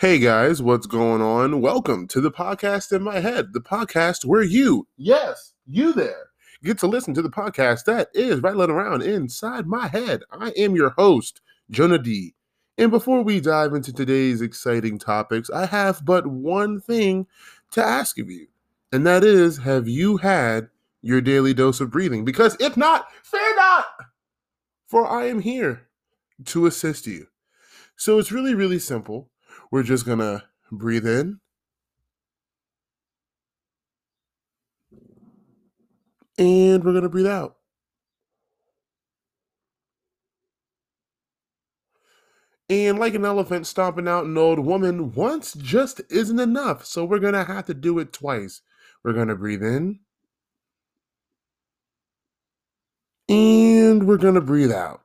Hey guys, what's going on? Welcome to the podcast in my head, the podcast where you, yes, you there, get to listen to the podcast that is rattling around inside my head. I am your host, Jonah D. And before we dive into today's exciting topics, I have but one thing to ask of you, and that is have you had your daily dose of breathing? Because if not, fear not, for I am here to assist you. So it's really, really simple. We're just going to breathe in. And we're going to breathe out. And like an elephant stomping out an old woman once just isn't enough. So we're going to have to do it twice. We're going to breathe in. And we're going to breathe out.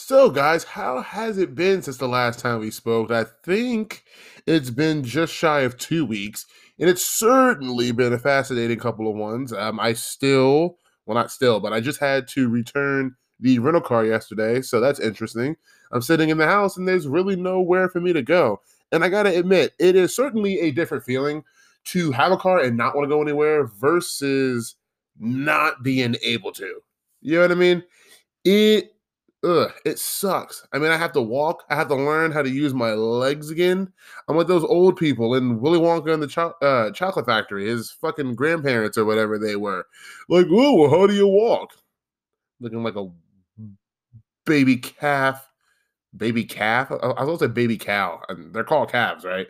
So, guys, how has it been since the last time we spoke? I think it's been just shy of two weeks, and it's certainly been a fascinating couple of ones. Um, I still, well, not still, but I just had to return the rental car yesterday, so that's interesting. I'm sitting in the house, and there's really nowhere for me to go. And I gotta admit, it is certainly a different feeling to have a car and not want to go anywhere versus not being able to. You know what I mean? It ugh, it sucks. I mean, I have to walk. I have to learn how to use my legs again. I'm like those old people in Willy Wonka and the cho- uh, Chocolate Factory. His fucking grandparents or whatever they were. Like, oh, how do you walk? Looking like a baby calf. Baby calf? I was going to say baby cow. And they're called calves, right?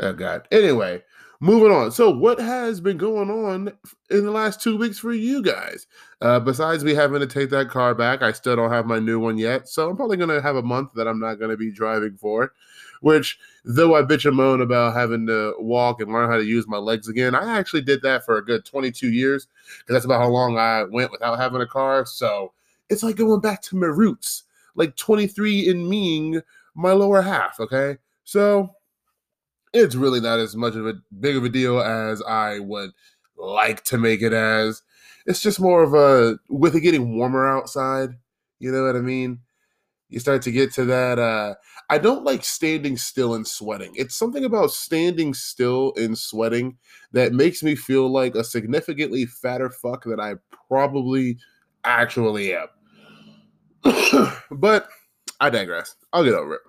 Oh God. Anyway, moving on. So, what has been going on in the last two weeks for you guys? Uh, besides me having to take that car back, I still don't have my new one yet. So, I'm probably going to have a month that I'm not going to be driving for. Which, though I bitch and moan about having to walk and learn how to use my legs again, I actually did that for a good 22 years because that's about how long I went without having a car. So, it's like going back to my roots, like 23 in meing my lower half. Okay. So, it's really not as much of a big of a deal as I would like to make it as. It's just more of a with it getting warmer outside, you know what I mean? You start to get to that uh I don't like standing still and sweating. It's something about standing still and sweating that makes me feel like a significantly fatter fuck that I probably actually am. but I digress. I'll get over it.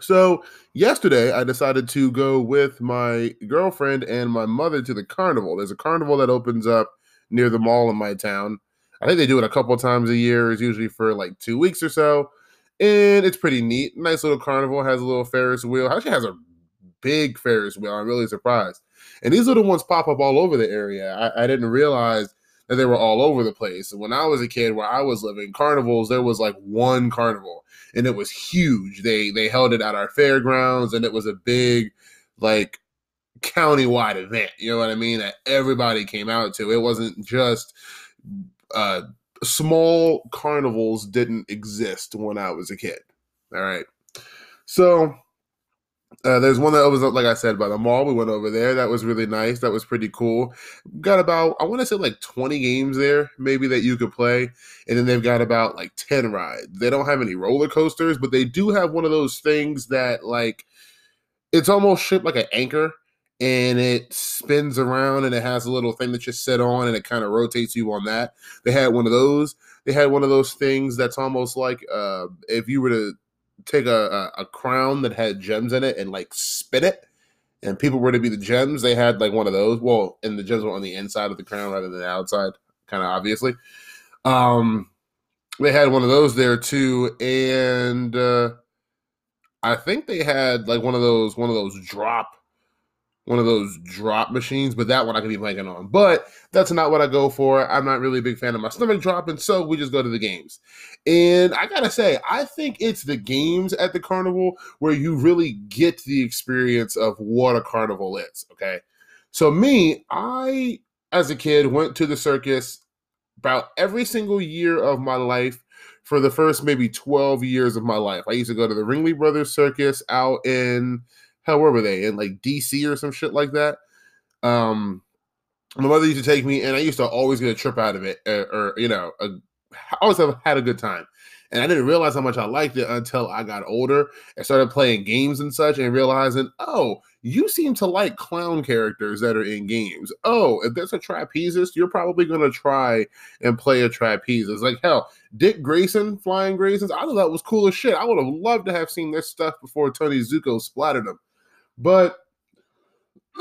So yesterday, I decided to go with my girlfriend and my mother to the carnival. There's a carnival that opens up near the mall in my town. I think they do it a couple times a year. It's usually for like two weeks or so, and it's pretty neat. Nice little carnival. Has a little Ferris wheel. Actually, has a big Ferris wheel. I'm really surprised. And these little ones pop up all over the area. I, I didn't realize that they were all over the place. When I was a kid, where I was living, carnivals there was like one carnival and it was huge. They they held it at our fairgrounds, and it was a big like countywide event. You know what I mean? That everybody came out to. It wasn't just uh, small carnivals didn't exist when I was a kid. All right, so uh, there's one that was like I said by the mall. We went over there. That was really nice. That was pretty cool. Got about I want to say like 20 games there, maybe that you could play, and then they've got about like 10 rides. They don't have any roller coasters, but they do have one of those things that like it's almost shaped like an anchor, and it spins around, and it has a little thing that you sit on, and it kind of rotates you on that. They had one of those. They had one of those things that's almost like uh, if you were to take a, a, a crown that had gems in it and like spin it and people were to be the gems, they had like one of those. Well, and the gems were on the inside of the crown rather than the outside, kind of obviously. Um, they had one of those there too, and uh, I think they had like one of those one of those drop one of those drop machines, but that one I could be blanking on. But that's not what I go for. I'm not really a big fan of my stomach dropping, so we just go to the games. And I gotta say, I think it's the games at the carnival where you really get the experience of what a carnival is. Okay. So, me, I, as a kid, went to the circus about every single year of my life for the first maybe 12 years of my life. I used to go to the Ringling Brothers Circus out in hell, where were they in like DC or some shit like that? Um, my mother used to take me, and I used to always get a trip out of it, or, uh, or you know, a, I always have had a good time. And I didn't realize how much I liked it until I got older and started playing games and such and realizing, oh, you seem to like clown characters that are in games. Oh, if there's a trapezist, you're probably going to try and play a trapezist. Like, hell, Dick Grayson, Flying Graysons, I thought that was cool as shit. I would have loved to have seen this stuff before Tony Zucco splattered them. But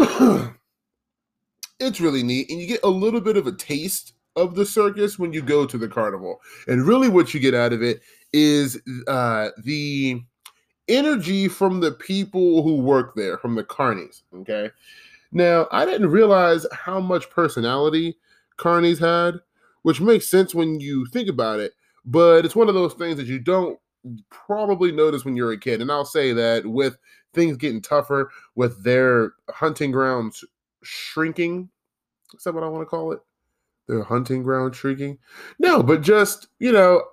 it's really neat. And you get a little bit of a taste of the circus when you go to the carnival. And really, what you get out of it is uh, the energy from the people who work there, from the carnies. Okay. Now, I didn't realize how much personality carnies had, which makes sense when you think about it. But it's one of those things that you don't probably notice when you're a kid. And I'll say that with things getting tougher, with their hunting grounds shrinking, is that what I want to call it? their hunting ground shrinking? No, but just, you know,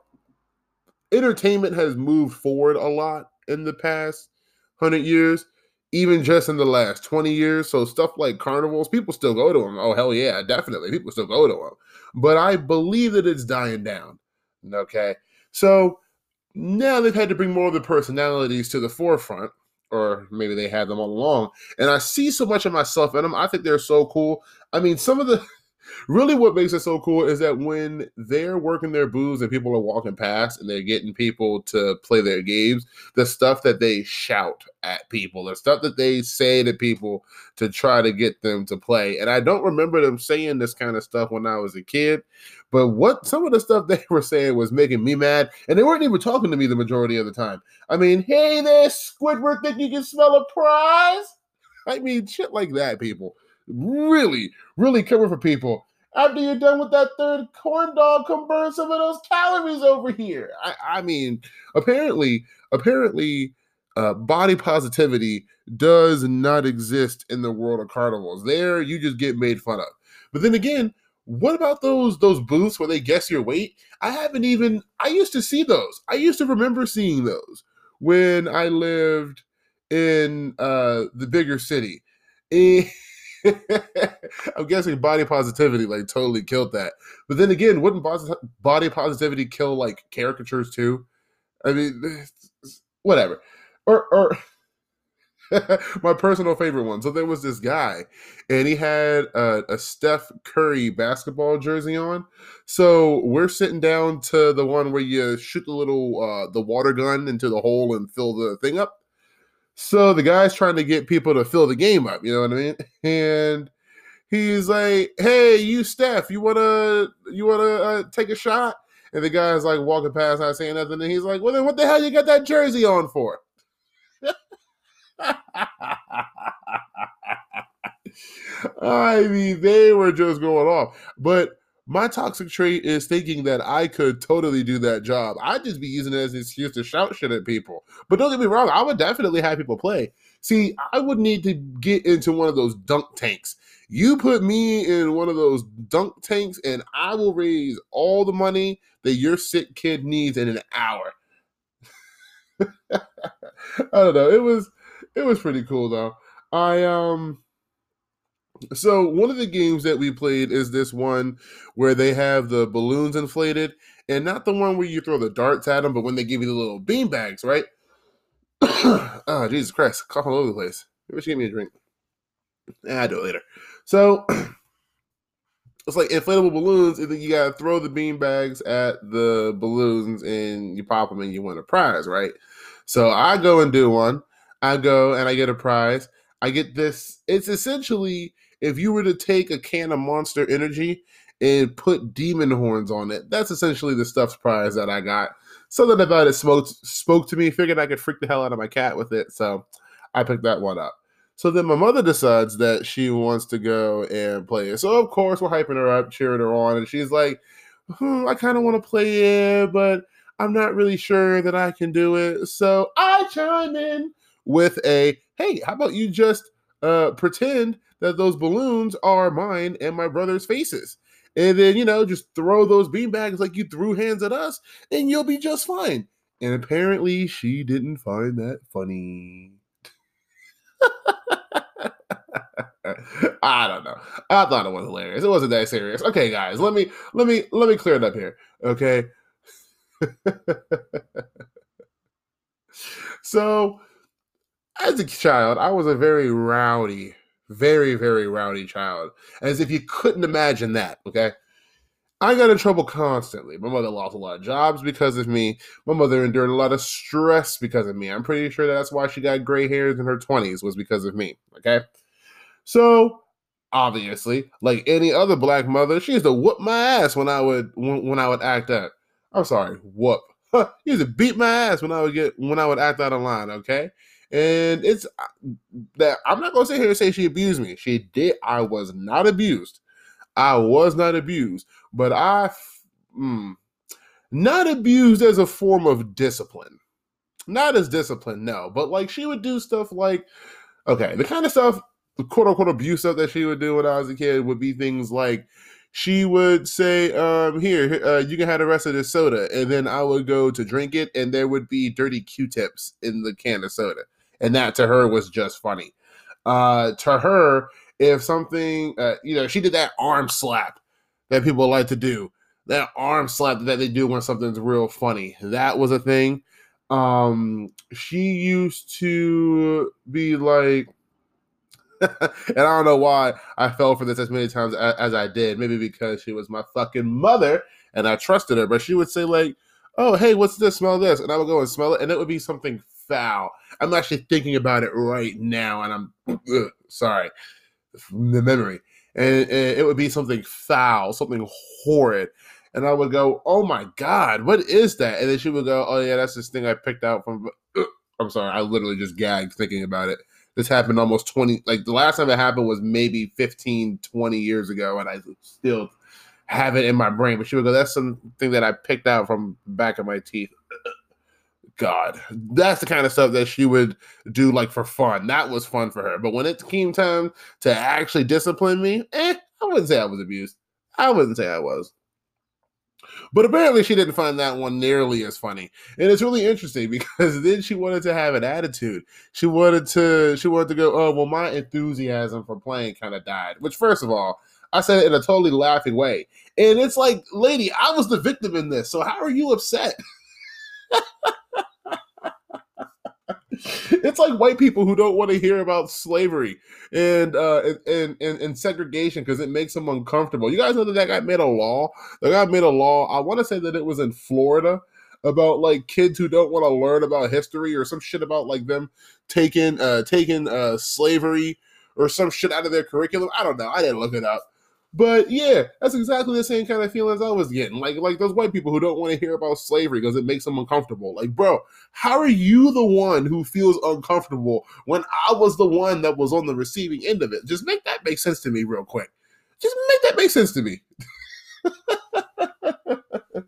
entertainment has moved forward a lot in the past hundred years, even just in the last 20 years. So stuff like carnivals, people still go to them. Oh, hell yeah, definitely. People still go to them. But I believe that it's dying down. Okay. So now they've had to bring more of the personalities to the forefront or maybe they had them all along. And I see so much of myself in them. I think they're so cool. I mean, some of the really what makes it so cool is that when they're working their booths and people are walking past and they're getting people to play their games, the stuff that they shout at people, the stuff that they say to people to try to get them to play. And I don't remember them saying this kind of stuff when I was a kid, but what some of the stuff they were saying was making me mad, and they weren't even talking to me the majority of the time. I mean, hey there, Squidward, think you can smell a prize? I mean, shit like that, people really, really coming for people. After you're done with that third corn dog, come burn some of those calories over here. I, I mean, apparently, apparently, uh, body positivity does not exist in the world of carnivals. There, you just get made fun of. But then again, what about those those booths where they guess your weight? I haven't even. I used to see those. I used to remember seeing those when I lived in uh, the bigger city. And I'm guessing body positivity like totally killed that. But then again, wouldn't body positivity kill like caricatures too? I mean, whatever. Or or my personal favorite one. So there was this guy, and he had a, a, Steph Curry basketball jersey on. So we're sitting down to the one where you shoot the little uh, the water gun into the hole and fill the thing up. So the guy's trying to get people to fill the game up, you know what I mean? And he's like, "Hey, you Steph, you wanna you wanna uh, take a shot?" And the guy's like walking past, not saying nothing. And he's like, "Well, then what the hell you got that jersey on for?" I mean, they were just going off, but my toxic trait is thinking that I could totally do that job. I'd just be using it as an excuse to shout shit at people. But don't get me wrong, I would definitely have people play. See, I would need to get into one of those dunk tanks. You put me in one of those dunk tanks, and I will raise all the money that your sick kid needs in an hour. I don't know. It was it was pretty cool though. I um so one of the games that we played is this one where they have the balloons inflated, and not the one where you throw the darts at them, but when they give you the little bean bags, right? oh Jesus Christ, cough all over the place. Maybe she give me a drink. Ah, I'll do it later. So it's like inflatable balloons, and then you gotta throw the bean bags at the balloons, and you pop them, and you win a prize, right? So I go and do one. I go and I get a prize. I get this. It's essentially if you were to take a can of Monster Energy and put demon horns on it, that's essentially the stuffed prize that I got. Something about it spoke spoke to me. Figured I could freak the hell out of my cat with it, so I picked that one up. So then my mother decides that she wants to go and play it. So of course we're hyping her up, cheering her on, and she's like, hmm, "I kind of want to play it, but I'm not really sure that I can do it." So I chime in with a, "Hey, how about you just uh, pretend that those balloons are mine and my brother's faces. And then, you know, just throw those beanbags like you threw hands at us, and you'll be just fine. And apparently, she didn't find that funny. I don't know. I thought it was hilarious. It wasn't that serious. Okay, guys, let me let me let me clear it up here. Okay. so, as a child, I was a very rowdy, very, very rowdy child. As if you couldn't imagine that, okay? I got in trouble constantly. My mother lost a lot of jobs because of me. My mother endured a lot of stress because of me. I'm pretty sure that's why she got gray hairs in her 20s was because of me. Okay. So obviously, like any other black mother, she used to whoop my ass when I would when, when I would act up. I'm sorry, whoop. she used to beat my ass when I would get when I would act out of line. Okay. And it's uh, that I'm not gonna sit here and say she abused me. She did. I was not abused. I was not abused, but I, mm, not abused as a form of discipline. Not as discipline, no, but like she would do stuff like, okay, the kind of stuff, the quote unquote abuse stuff that she would do when I was a kid would be things like, she would say, um, here, uh, you can have the rest of this soda. And then I would go to drink it, and there would be dirty Q tips in the can of soda. And that to her was just funny. Uh, to her, if something, uh, you know, she did that arm slap that people like to do, that arm slap that they do when something's real funny. That was a thing. Um, she used to be like, and I don't know why I fell for this as many times as, as I did. Maybe because she was my fucking mother and I trusted her. But she would say like, "Oh, hey, what's this? Smell this," and I would go and smell it, and it would be something foul. I'm actually thinking about it right now, and I'm ugh, sorry the memory, and, and, it would be something foul, something horrid, and I would go, "Oh my god, what is that?" And then she would go, "Oh yeah, that's this thing I picked out from." I'm sorry, I literally just gagged thinking about it. This happened almost 20, like the last time it happened was maybe 15, 20 years ago, and I still have it in my brain. But she would go, "That's something that I picked out from back of my teeth." God, that's the kind of stuff that she would do like for fun. That was fun for her. But when it came time to actually discipline me, eh, I wouldn't say I was abused. I wouldn't say I was. But apparently she didn't find that one nearly as funny. And it's really interesting because then she wanted to have an attitude. She wanted to she wanted to go, "Oh, well my enthusiasm for playing kind of died." Which first of all, I said it in a totally laughing way. And it's like, "Lady, I was the victim in this. So how are you upset?" it's like white people who don't want to hear about slavery and uh, and, and and segregation because it makes them uncomfortable. You guys know that that guy made a law. The guy made a law. I want to say that it was in Florida about like kids who don't want to learn about history or some shit about like them taking uh taking uh slavery or some shit out of their curriculum. I don't know. I didn't look it up. But yeah, that's exactly the same kind of feelings I was getting. Like like those white people who don't want to hear about slavery because it makes them uncomfortable. Like, bro, how are you the one who feels uncomfortable when I was the one that was on the receiving end of it? Just make that make sense to me real quick. Just make that make sense to me.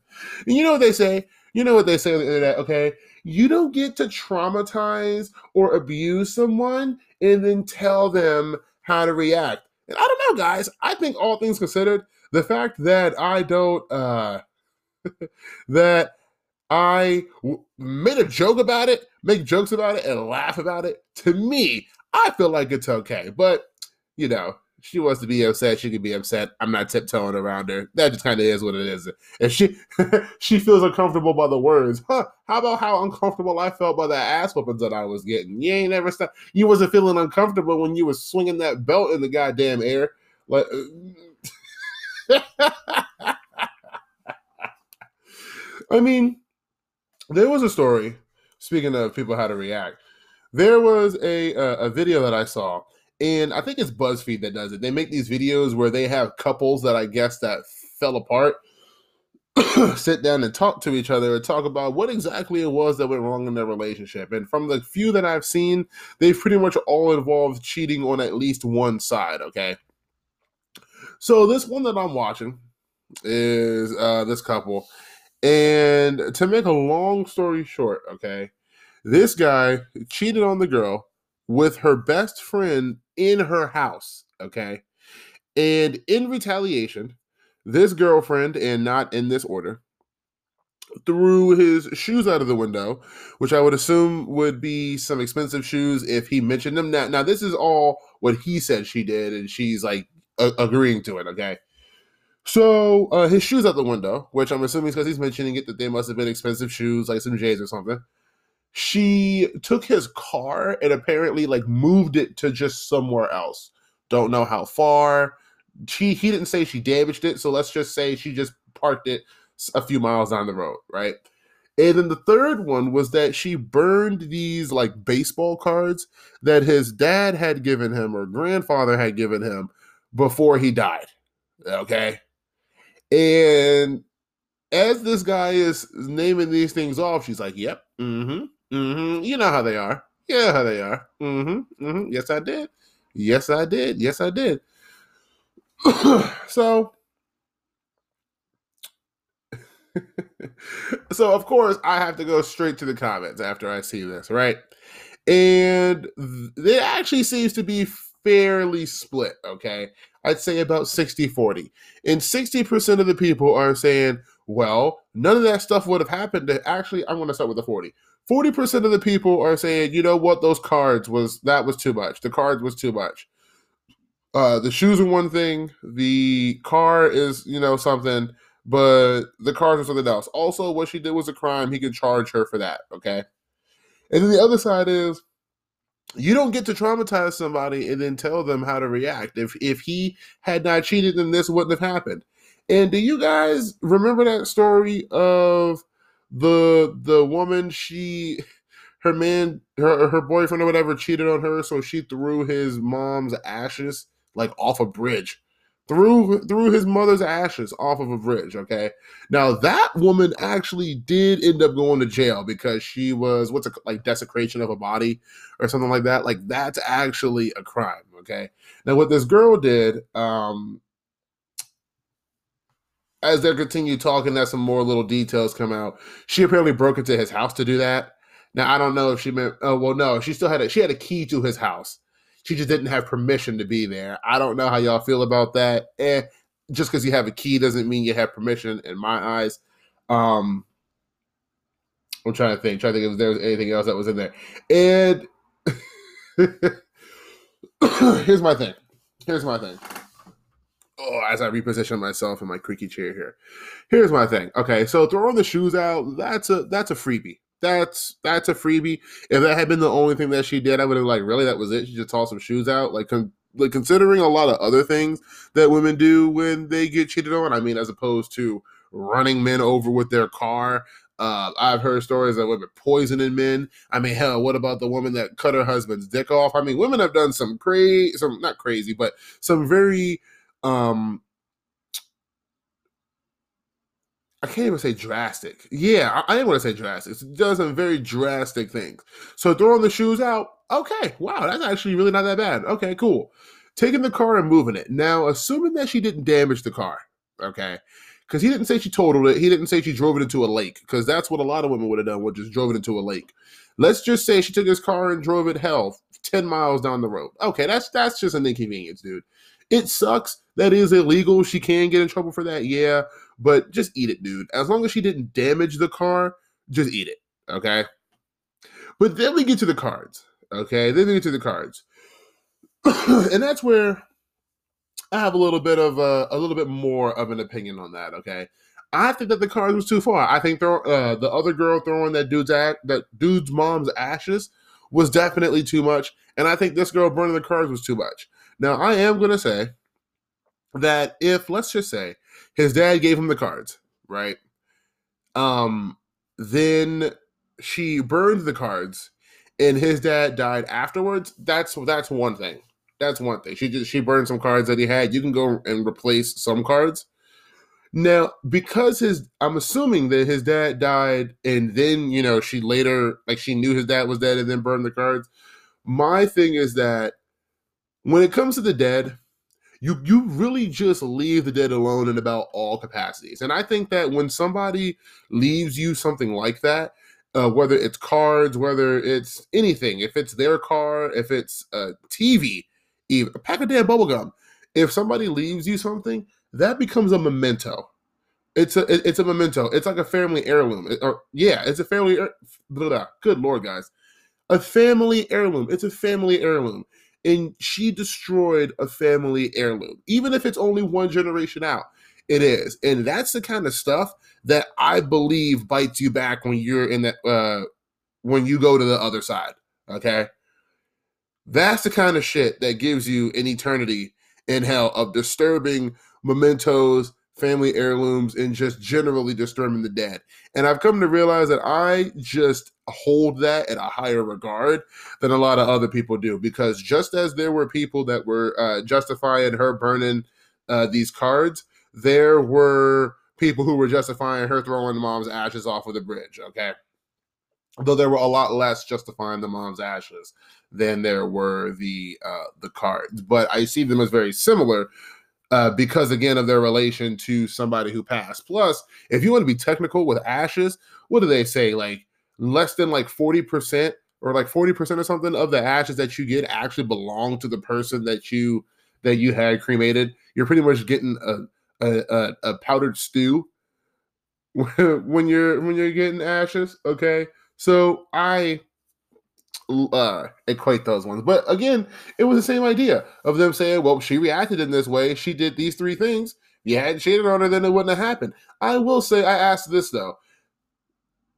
you know what they say? You know what they say on the internet, okay? You don't get to traumatize or abuse someone and then tell them how to react and I don't know, guys. I think all things considered, the fact that I don't, uh, that I w- made a joke about it, make jokes about it, and laugh about it, to me, I feel like it's okay. But, you know, she wants to be upset, she can be upset. I'm not tiptoeing around her. That just kind of is what it is. And she she feels uncomfortable by the words. Huh? How about how uncomfortable I felt by the ass whoopings that I was getting? You ain't never stop. You wasn't feeling uncomfortable when you was swinging that belt in the goddamn air. Like. I mean, there was a story. Speaking of people how to react, there was a a, a video that I saw and I think it's BuzzFeed that does it. They make these videos where they have couples that I guess that fell apart sit down and talk to each other and talk about what exactly it was that went wrong in their relationship. And from the few that I've seen, they've pretty much all involved cheating on at least one side, okay? So this one that I'm watching is uh this couple. And to make a long story short, okay, this guy cheated on the girl with her best friend in her house. Okay. And in retaliation, this girlfriend, and not in this order, threw his shoes out of the window, which I would assume would be some expensive shoes if he mentioned them. Now, now this is all what he said she did, and she's like a- agreeing to it. Okay. So uh, his shoes out the window, which I'm assuming because he's mentioning it that they must have been expensive shoes, like some J's or something. She took his car and apparently like moved it to just somewhere else. Don't know how far. She he didn't say she damaged it, so let's just say she just parked it a few miles down the road, right? And then the third one was that she burned these like baseball cards that his dad had given him or grandfather had given him before he died. Okay. And as this guy is naming these things off, she's like, Yep, mm-hmm, mm-hmm. You know how they are. Yeah, how they are. Mm-hmm. Mm-hmm. Yes, I did. Yes, I did. Yes, I did. so so of course I have to go straight to the comments after I see this, right? And it actually seems to be fairly split, okay? I'd say about 60-40. And 60% of the people are saying, well, none of that stuff would have happened to actually I'm gonna start with the 40. 40% of the people are saying, you know what, those cards was that was too much. The cards was too much. Uh the shoes are one thing, the car is, you know, something but the cards are something else. Also, what she did was a crime. He can charge her for that. Okay. And then the other side is you don't get to traumatize somebody and then tell them how to react. If if he had not cheated, then this wouldn't have happened. And do you guys remember that story of the the woman she her man her her boyfriend or whatever cheated on her, so she threw his mom's ashes like off a bridge threw threw his mother's ashes off of a bridge. Okay, now that woman actually did end up going to jail because she was what's a like desecration of a body or something like that. Like that's actually a crime. Okay, now what this girl did, um, as they continue talking, that some more little details come out. She apparently broke into his house to do that. Now I don't know if she meant. Oh well, no, she still had a she had a key to his house she just didn't have permission to be there. I don't know how y'all feel about that. Eh, just because you have a key doesn't mean you have permission in my eyes. Um, I'm trying to think, trying to think if there was anything else that was in there. And here's my thing. Here's my thing. Oh, as I reposition myself in my creaky chair here. Here's my thing. Okay, so throwing the shoes out, that's a that's a freebie that's that's a freebie. If that had been the only thing that she did, I would have like, really, that was it. She just tossed some shoes out. Like, con- like considering a lot of other things that women do when they get cheated on. I mean, as opposed to running men over with their car. Uh, I've heard stories of women poisoning men. I mean, hell, what about the woman that cut her husband's dick off? I mean, women have done some crazy, some not crazy, but some very um I can't even say drastic. Yeah, I, I didn't want to say drastic. It does some very drastic things. So throwing the shoes out, okay, wow, that's actually really not that bad. Okay, cool. Taking the car and moving it. Now, assuming that she didn't damage the car, okay, because he didn't say she totaled it. He didn't say she drove it into a lake, because that's what a lot of women would have done, would just drove it into a lake. Let's just say she took his car and drove it hell 10 miles down the road. Okay, that's that's just an inconvenience, dude. It sucks. That is illegal. She can get in trouble for that, yeah. But just eat it, dude. As long as she didn't damage the car, just eat it. Okay. But then we get to the cards. Okay. Then we get to the cards. and that's where I have a little bit of a, a little bit more of an opinion on that. Okay. I think that the cards was too far. I think throw, uh, the other girl throwing that dude's act, that dude's mom's ashes was definitely too much, and I think this girl burning the cards was too much. Now I am gonna say that if let's just say his dad gave him the cards, right? Um, then she burned the cards, and his dad died afterwards. That's that's one thing. That's one thing. She just she burned some cards that he had. You can go and replace some cards. Now, because his, I'm assuming that his dad died, and then you know she later, like she knew his dad was dead, and then burned the cards. My thing is that when it comes to the dead, you you really just leave the dead alone in about all capacities. And I think that when somebody leaves you something like that, uh, whether it's cards, whether it's anything, if it's their car, if it's a TV, even a pack of damn bubblegum, if somebody leaves you something, that becomes a memento. It's a it's a memento. It's like a family heirloom. It, or yeah, it's a family. Blah, blah, good lord, guys, a family heirloom. It's a family heirloom and she destroyed a family heirloom, even if it's only one generation out. it is. And that's the kind of stuff that I believe bites you back when you're in that uh when you go to the other side. Okay. That's the kind of shit that gives you an eternity in hell of disturbing mementos, family heirlooms, and just generally disturbing the dead. And I've come to realize that I just hold that at a higher regard than a lot of other people do. Because just as there were people that were uh, justifying her burning uh, these cards, there were people who were justifying her throwing the mom's ashes off of the bridge. Okay. Though there were a lot less justifying the mom's ashes than there were the uh, the cards, but I see them as very similar uh, because again of their relation to somebody who passed. Plus, if you want to be technical with ashes, what do they say? Like less than like forty percent or like forty percent or something of the ashes that you get actually belong to the person that you that you had cremated. You're pretty much getting a a, a, a powdered stew when you're when you're getting ashes. Okay, so I uh equate those ones. But again, it was the same idea of them saying, well, she reacted in this way. She did these three things. You hadn't cheated on her, then it wouldn't have happened. I will say, I asked this though.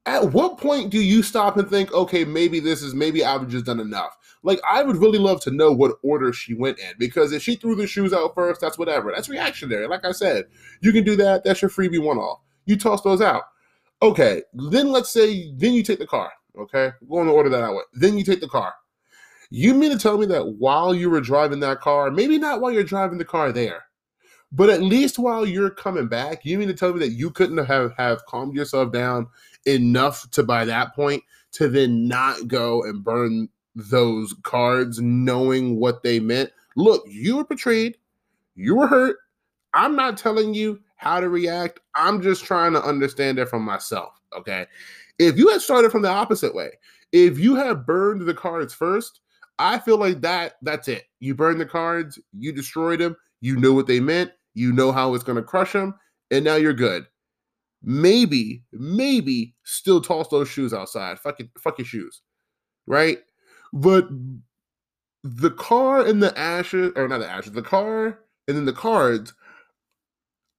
At what point do you stop and think, okay, maybe this is maybe I've just done enough? Like, I would really love to know what order she went in because if she threw the shoes out first, that's whatever. That's reactionary. Like I said, you can do that. That's your freebie one off. You toss those out. Okay, then let's say, then you take the car. Okay, we're going to order that out. Then you take the car. You mean to tell me that while you were driving that car, maybe not while you're driving the car there, but at least while you're coming back, you mean to tell me that you couldn't have have calmed yourself down enough to by that point to then not go and burn those cards knowing what they meant? Look, you were betrayed, you were hurt. I'm not telling you how to react. I'm just trying to understand it from myself. Okay. If you had started from the opposite way, if you had burned the cards first, I feel like that that's it. You burned the cards, you destroyed them, you know what they meant, you know how it's going to crush them, and now you're good. Maybe, maybe still toss those shoes outside. Fuck it, fuck your shoes. Right? But the car and the ashes, or not the ashes, the car and then the cards,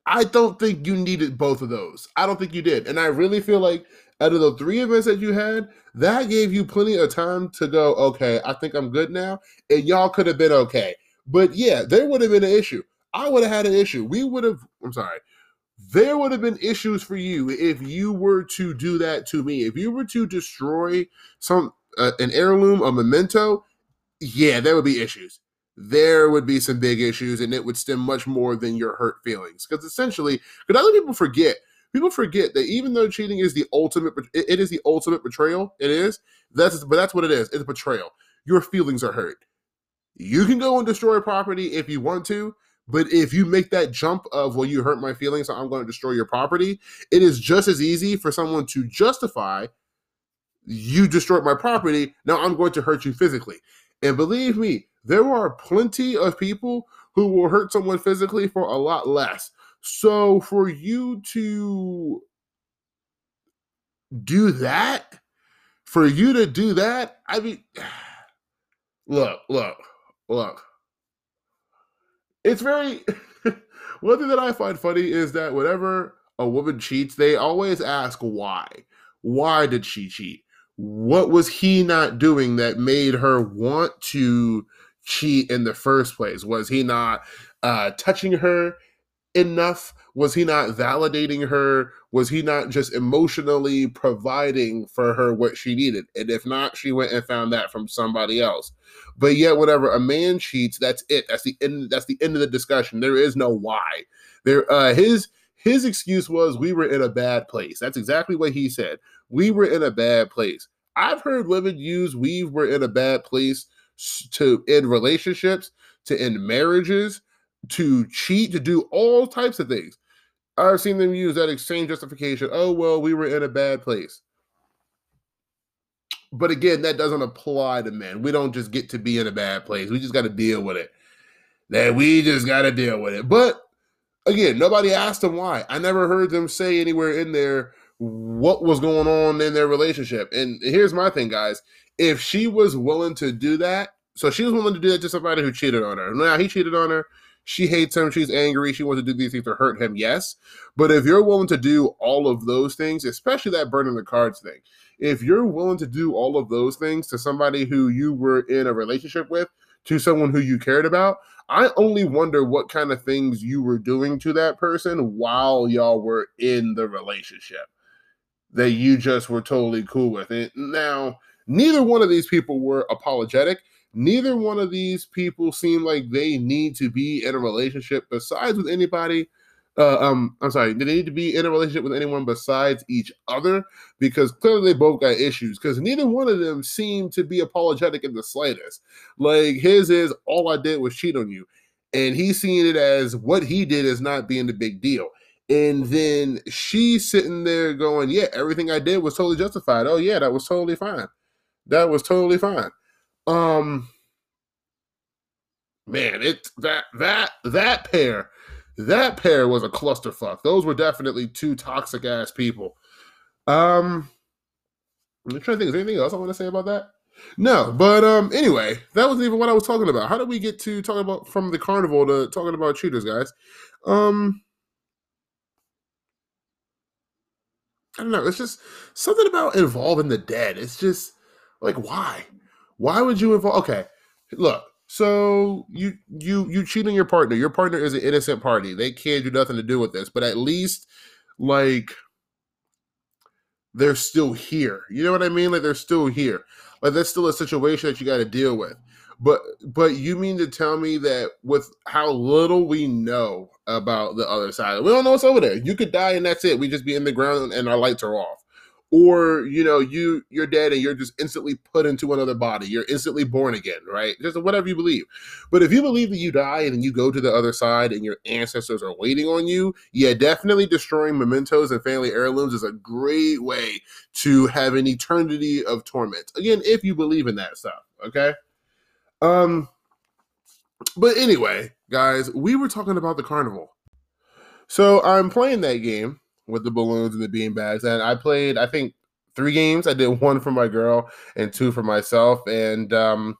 I don't think you needed both of those. I don't think you did. And I really feel like out of the three events that you had, that gave you plenty of time to go, okay, I think I'm good now. And y'all could have been okay. But yeah, there would have been an issue. I would have had an issue. We would have, I'm sorry, there would have been issues for you if you were to do that to me. If you were to destroy some, uh, an heirloom, a memento, yeah, there would be issues. There would be some big issues, and it would stem much more than your hurt feelings. Because essentially, because other people forget people forget that even though cheating is the ultimate, it, is the ultimate betrayal. It is. That's but that's what it is. It's betrayal. Your feelings are hurt. You can go and destroy property if you want to, but if you make that jump of well, you hurt my feelings, so I'm going to destroy your property, it is just as easy for someone to justify you destroyed my property. Now I'm going to hurt you physically. And believe me, there are plenty of people who will hurt someone physically for a lot less. So for you to do that, for you to do that, I mean, look, look, look. It's very. one thing that I find funny is that whenever a woman cheats, they always ask why. Why did she cheat? What was he not doing that made her want to cheat in the first place? Was he not uh, touching her? Enough? Was he not validating her? Was he not just emotionally providing for her what she needed? And if not, she went and found that from somebody else. But yet, whenever a man cheats, that's it. That's the end. That's the end of the discussion. There is no why. There, uh, his his excuse was we were in a bad place. That's exactly what he said. We were in a bad place. I've heard women use we were in a bad place to end relationships, to end marriages, to cheat, to do all types of things. I've seen them use that exchange justification. Oh, well, we were in a bad place. But again, that doesn't apply to men. We don't just get to be in a bad place. We just got to deal with it. That we just got to deal with it. But again, nobody asked them why. I never heard them say anywhere in there what was going on in their relationship. And here's my thing, guys. If she was willing to do that, so she was willing to do that to somebody who cheated on her. Now he cheated on her she hates him, she's angry, she wants to do these things to hurt him, yes. But if you're willing to do all of those things, especially that burning the cards thing, if you're willing to do all of those things to somebody who you were in a relationship with, to someone who you cared about, I only wonder what kind of things you were doing to that person while y'all were in the relationship that you just were totally cool with. And now, neither one of these people were apologetic. Neither one of these people seem like they need to be in a relationship besides with anybody uh, um, I'm sorry, they need to be in a relationship with anyone besides each other? Because clearly they both got issues. Because neither one of them seemed to be apologetic in the slightest. Like his is all I did was cheat on you, and he's seeing it as what he did is not being the big deal. And then she's sitting there going, "Yeah, everything I did was totally justified. Oh yeah, that was totally fine. That was totally fine." Um, man, it that that that pair that pair was a clusterfuck. Those were definitely two toxic ass people. Um, I'm trying to think. Is anything else I want to say about that? No, but um, anyway, that wasn't even what I was talking about. How did we get to talking about from the carnival to talking about cheaters, guys? Um, I don't know. It's just something about involving the dead. It's just like why? Why would you involve? Okay, look, so you you you cheat on your partner. Your partner is an innocent party. They can't do nothing to do with this. But at least like they're still here. You know what I mean? Like they're still here. Like that's still a situation that you got to deal with. But but you mean to tell me that with how little we know about the other side, we don't know what's over there. You could die and that's it. We just be in the ground and our lights are off or you know you you're dead and you're just instantly put into another body. You're instantly born again right? Just whatever you believe. But if you believe that you die and you go to the other side and your ancestors are waiting on you yeah definitely destroying mementos and family heirlooms is a great way to have an eternity of torment. Again if you believe in that stuff okay? Um but anyway guys we were talking about the carnival. So i'm playing that game with the balloons and the bean bags. And I played, I think, three games. I did one for my girl and two for myself. And um,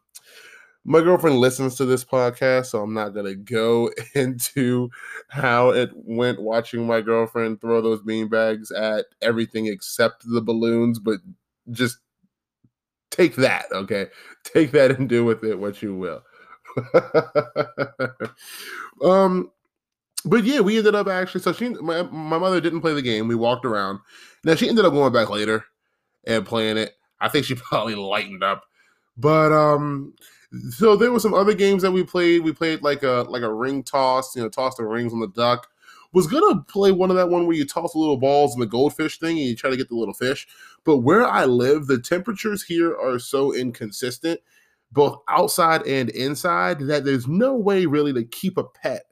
my girlfriend listens to this podcast, so I'm not gonna go into how it went watching my girlfriend throw those bean bags at everything except the balloons, but just take that, okay? Take that and do with it what you will. um but yeah, we ended up actually. So she, my, my mother didn't play the game. We walked around. Now she ended up going back later and playing it. I think she probably lightened up. But um, so there were some other games that we played. We played like a like a ring toss. You know, toss the rings on the duck. Was gonna play one of that one where you toss the little balls in the goldfish thing and you try to get the little fish. But where I live, the temperatures here are so inconsistent, both outside and inside, that there's no way really to keep a pet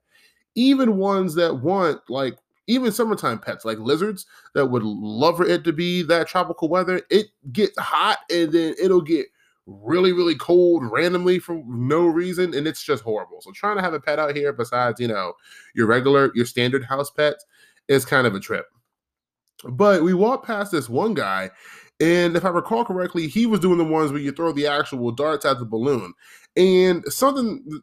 even ones that want like even summertime pets like lizards that would love for it to be that tropical weather it gets hot and then it'll get really really cold randomly for no reason and it's just horrible. So trying to have a pet out here besides you know your regular your standard house pets is kind of a trip. But we walked past this one guy and if i recall correctly he was doing the ones where you throw the actual darts at the balloon. And something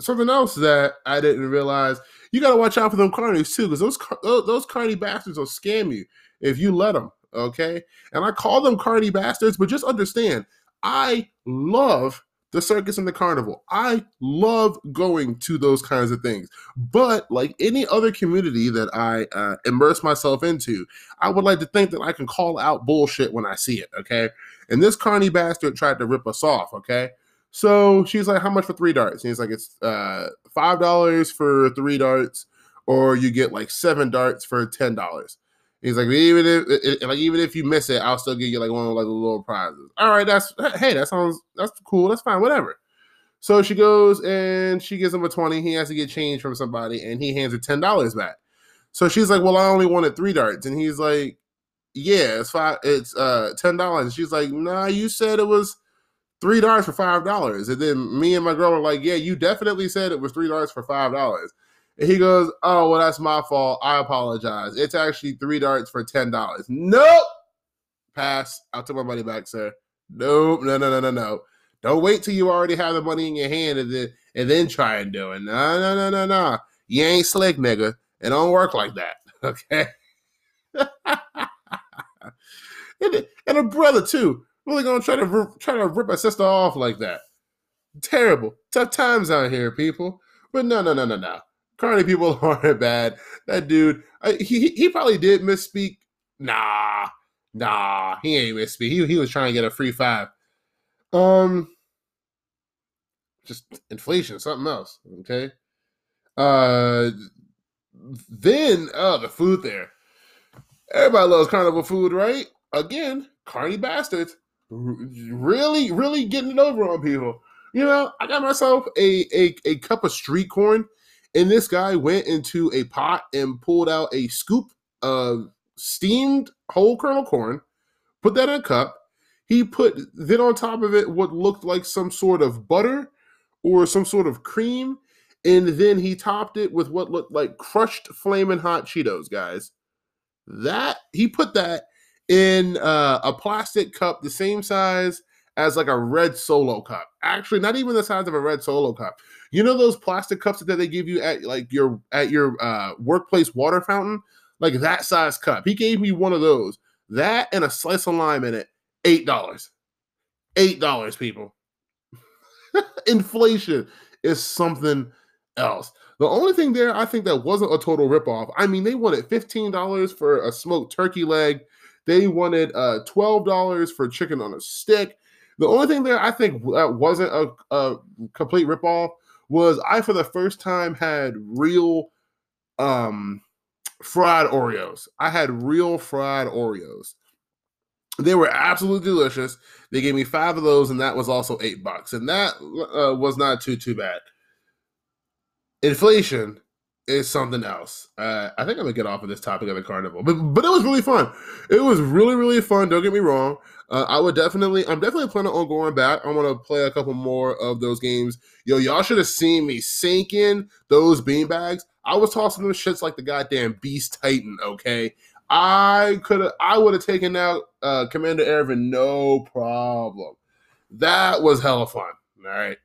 something else that I didn't realize, you got to watch out for them carnies too, because those, those carny bastards will scam you if you let them. Okay, and I call them carny bastards, but just understand, I love the circus and the carnival. I love going to those kinds of things. But like any other community that I uh, immerse myself into, I would like to think that I can call out bullshit when I see it. Okay, and this carny bastard tried to rip us off. Okay. So she's like, "How much for three darts?" And he's like, "It's uh, five dollars for three darts, or you get like seven darts for ten dollars." He's like, even if like even if you miss it, I'll still give you like one of like the little prizes. All right, that's hey, that sounds that's cool. That's fine, whatever. So she goes and she gives him a twenty. He has to get change from somebody, and he hands her ten dollars back. So she's like, "Well, I only wanted three darts," and he's like, "Yeah, it's five. It's uh ten dollars." She's like, "Nah, you said it was." Three darts for five dollars. And then me and my girl were like, Yeah, you definitely said it was three darts for five dollars. And he goes, Oh, well, that's my fault. I apologize. It's actually three darts for ten dollars. Nope. Pass. I'll take my money back, sir. Nope. No, no, no, no, no. Don't wait till you already have the money in your hand and then and then try and do it. No, no, no, no, no. You ain't slick, nigga. It don't work like that. Okay. and, and a brother too. Really gonna try to try to rip a sister off like that. Terrible. Tough times out here, people. But no, no, no, no, no. Carney people aren't bad. That dude, I, he he probably did misspeak. Nah, nah, he ain't misspeak. He he was trying to get a free five. Um, just inflation, something else. Okay. Uh, then oh, the food there. Everybody loves carnival food, right? Again, carny bastards, really, really getting it over on people. You know, I got myself a a, a cup of street corn, and this guy went into a pot and pulled out a scoop of steamed whole kernel corn, put that in a cup. He put then on top of it what looked like some sort of butter or some sort of cream, and then he topped it with what looked like crushed flaming hot Cheetos, guys. That he put that in uh, a plastic cup the same size as like a red solo cup. Actually, not even the size of a red solo cup. You know those plastic cups that they give you at like your at your uh, workplace water fountain, like that size cup. He gave me one of those. That and a slice of lime in it. Eight dollars. Eight dollars, people. Inflation is something else. The only thing there I think that wasn't a total ripoff. I mean, they wanted $15 for a smoked turkey leg. They wanted uh, $12 for chicken on a stick. The only thing there I think that wasn't a, a complete ripoff was I, for the first time, had real um, fried Oreos. I had real fried Oreos. They were absolutely delicious. They gave me five of those, and that was also eight bucks, and that uh, was not too too bad. Inflation is something else. Uh, I think I'm gonna get off of this topic of the carnival, but but it was really fun. It was really really fun. Don't get me wrong. Uh, I would definitely, I'm definitely planning on going back. I want to play a couple more of those games. Yo, y'all should have seen me sinking those beanbags. I was tossing them shits like the goddamn Beast Titan. Okay, I could have, I would have taken out uh, Commander Erwin no problem. That was hella fun. All right.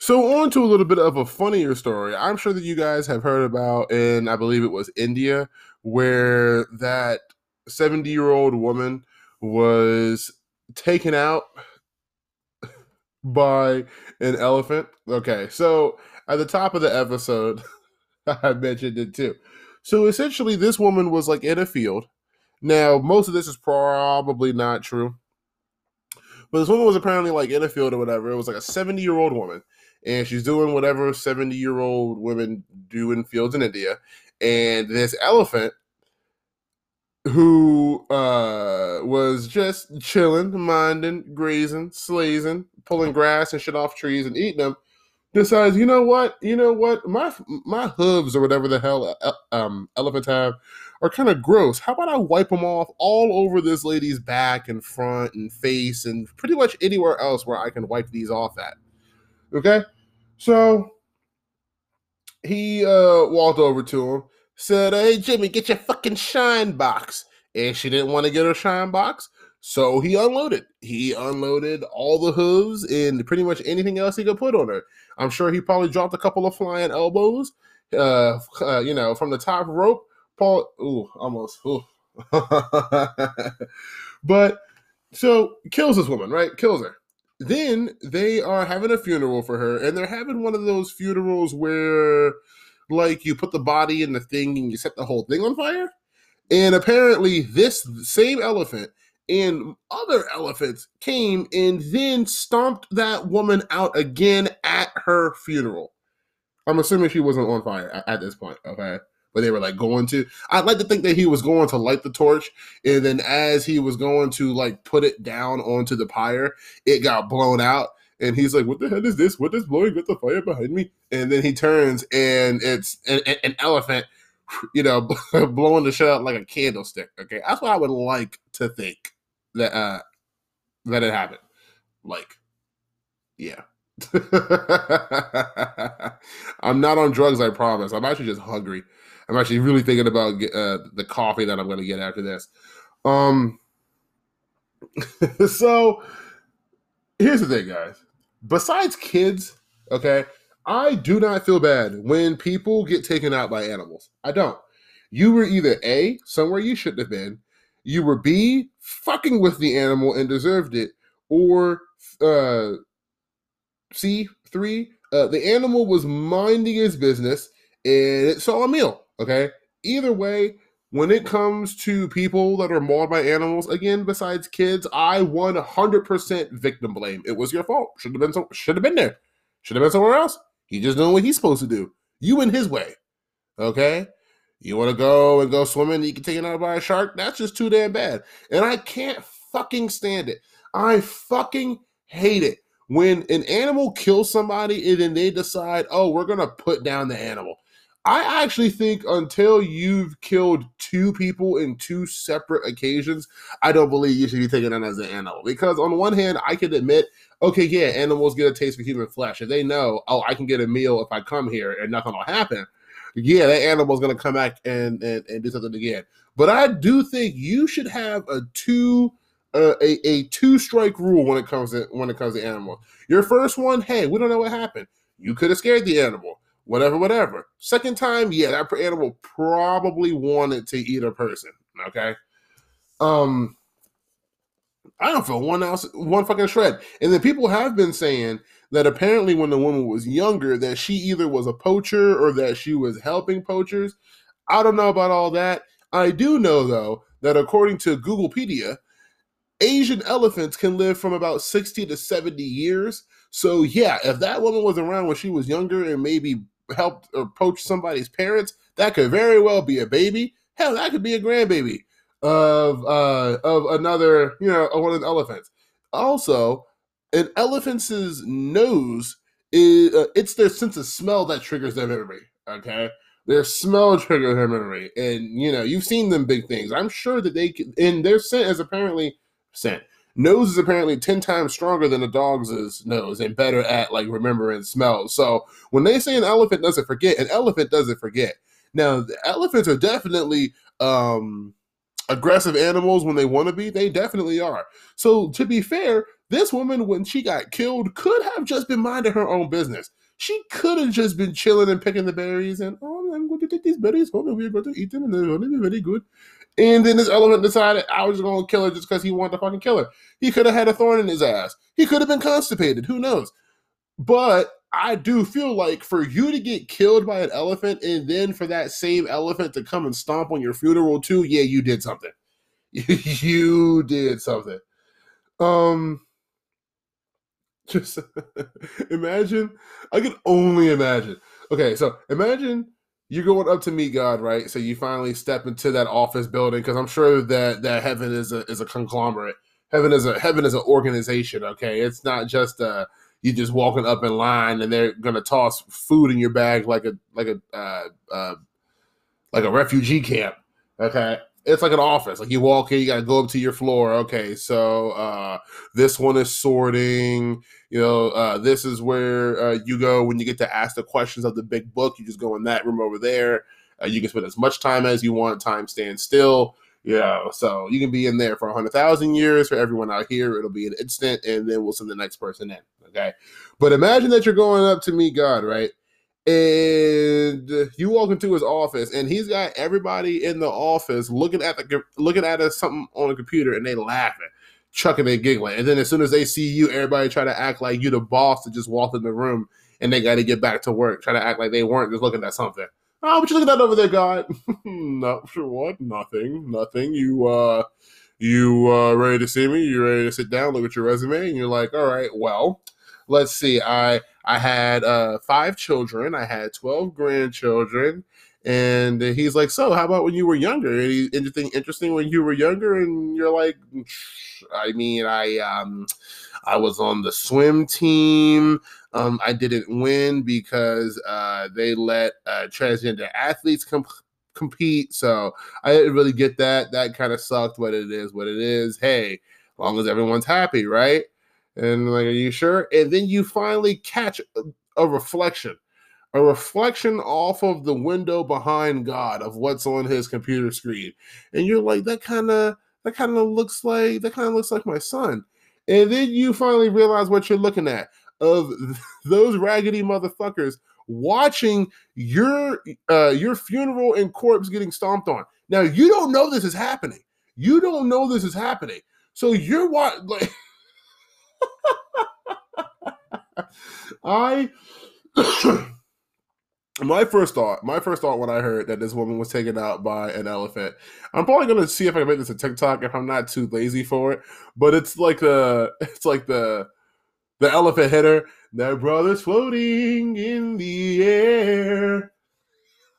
So on to a little bit of a funnier story. I'm sure that you guys have heard about, and I believe it was India, where that 70 year old woman was taken out by an elephant. Okay, so at the top of the episode, I mentioned it too. So essentially, this woman was like in a field. Now, most of this is probably not true, but this woman was apparently like in a field or whatever. It was like a 70 year old woman, and she's doing whatever 70 year old women do in fields in India. And this elephant who uh was just chilling, minding, grazing, slazing, pulling grass and shit off trees and eating them, decides, you know what, you know what, my my hooves or whatever the hell uh, um elephants have are kind of gross. How about I wipe them off all over this lady's back and front and face and pretty much anywhere else where I can wipe these off at. Okay, so he uh walked over to him said, Hey, Jimmy, get your fucking shine box. And she didn't want to get her shine box. So he unloaded. He unloaded all the hooves and pretty much anything else he could put on her. I'm sure he probably dropped a couple of flying elbows, uh, uh you know, from the top rope. Paul, ooh, almost, ooh. but so kills this woman, right? Kills her. Then they are having a funeral for her, and they're having one of those funerals where like you put the body in the thing and you set the whole thing on fire. And apparently, this same elephant and other elephants came and then stomped that woman out again at her funeral. I'm assuming she wasn't on fire at, this point, okay? But they were like going to. I'd like to think that he was going to light the torch, and then as he was going to like put it down onto the pyre, it got blown out and he's like, "What the hell is this? What is blowing with the fire behind me?" And then he turns, and it's an, an elephant, you know, blowing the shit out like a candlestick. Okay, that's what I would like to think that uh that it happened. Like, yeah. I'm not on drugs, I promise. I'm actually just hungry. I'm actually really thinking about uh, the coffee that I'm going to get after this. Um, so here's the thing, guys. Besides kids, okay, I do not feel bad when people get taken out by animals. I don't. You were either A, somewhere you shouldn't have been, you were B, fucking with the animal and deserved it, or uh, C, three, uh, the animal was minding his business and it saw a meal. Okay. Either way, when it comes to people that are mauled by animals, again, besides kids, I 100% victim blame. It was your fault. Should have been so, should have been there. Should have been somewhere else. He just doing what he's supposed to do. You in his way. Okay? You want to go and go swimming, and you get taken out by a shark? That's just too damn bad. And I can't fucking stand it. I fucking hate it when an animal kills somebody and then they decide, oh, we're gonna put down the animal. I actually think until you've killed two people in two separate occasions, I don't believe you should be taking on as an animal. Because on one hand, I can admit, okay, yeah, animals get a taste for human flesh. If they know, oh, I can get a meal if I come here and nothing will happen, yeah, that animal's gonna come back and, and, and do something again. But I do think you should have a two uh, a, a two strike rule when it comes to when it comes to animals. Your first one, hey, we don't know what happened. You could have scared the animal whatever, whatever. Second time, yeah, that animal probably wanted to eat a person. Okay. Um, I don't feel one ounce, one fucking shred. And then people have been saying that apparently when the woman was younger, that she either was a poacher or that she was helping poachers. I don't know about all that. I do know though that according to Googlepedia, Asian elephants can live from about 60 to 70 years. So yeah, if that woman was around when she was younger and maybe helped or poach somebody's parents, that could very well be a baby. Hell, that could be a grandbaby of uh of another, you know, one of the elephants. Also, an elephant's nose is uh, it's their sense of smell that triggers their memory. Okay, their smell triggers their memory, and you know you've seen them big things. I'm sure that they can, and their scent is apparently scent nose is apparently 10 times stronger than a dog's nose and better at like remembering smells. So when they say an elephant doesn't forget, an elephant doesn't forget. Now, elephants are definitely um aggressive animals when they want to be. They definitely are. So to be fair, this woman when she got killed could have just been minding her own business. She could have just been chilling and picking the berries and oh, I'm going to take these berries home and we're going to eat them and they're going to be very good. And then this elephant decided I was going to kill her just because he wanted to fucking kill her. He could have had a thorn in his ass. He could have been constipated. Who knows? But I do feel like for you to get killed by an elephant and then for that same elephant to come and stomp on your funeral too, yeah, you did something. you did something. Um, just imagine. I can only imagine. Okay, so imagine you're going up to meet God, right? So you finally step into that office building because I'm sure that that heaven is a is a conglomerate. Heaven is a heaven is an organization. Okay, it's not just uh you just walking up in line and they're gonna toss food in your bag like a like a uh, uh like a refugee camp. Okay, it's like an office. Like you walk in, you gotta go up to your floor. Okay, so uh, this one is sorting. You know, uh, this is where uh, you go when you get to ask the questions of the big book. You just go in that room over there. Uh, you can spend as much time as you want. Time stands still. You know, so you can be in there for a hundred thousand years. For everyone out here, it'll be an instant, and then we'll send the next person in. Okay, but imagine that you're going up to meet God, right? And you walk into his office and he's got everybody in the office looking at the looking at us something on the computer and they laughing chucking and giggling. And then as soon as they see you everybody try to act like you the boss that just walked in the room and they got to get back to work try to act like they weren't just looking at something. Oh what you looking at that over there god? Not sure what? Nothing nothing. You uh you uh ready to see me? You ready to sit down look at your resume and you're like all right well let's see. I I had uh, five children. I had 12 grandchildren. And he's like, so how about when you were younger? Any, anything interesting when you were younger? And you're like, I mean, I um, I was on the swim team. Um, I didn't win because uh, they let uh, transgender athletes comp- compete. So I didn't really get that. That kind of sucked. What it is, what it is. Hey, long as everyone's happy, right? And like, are you sure? And then you finally catch a, reflection, a reflection off of the window behind God of what's on his computer screen. And you're like, that kind of that kind of looks like that kind of looks like my son. And then you finally realize what you're looking at of those raggedy motherfuckers watching your uh, your funeral and corpse getting stomped on. Now you don't know this is happening. You don't know this is happening. So you're what like I my first thought, my first thought when I heard that this woman was taken out by an elephant, I'm probably gonna see if I can make this a TikTok if I'm not too lazy for it. But it's like the it's like the the elephant hitter. That brother's floating in the air.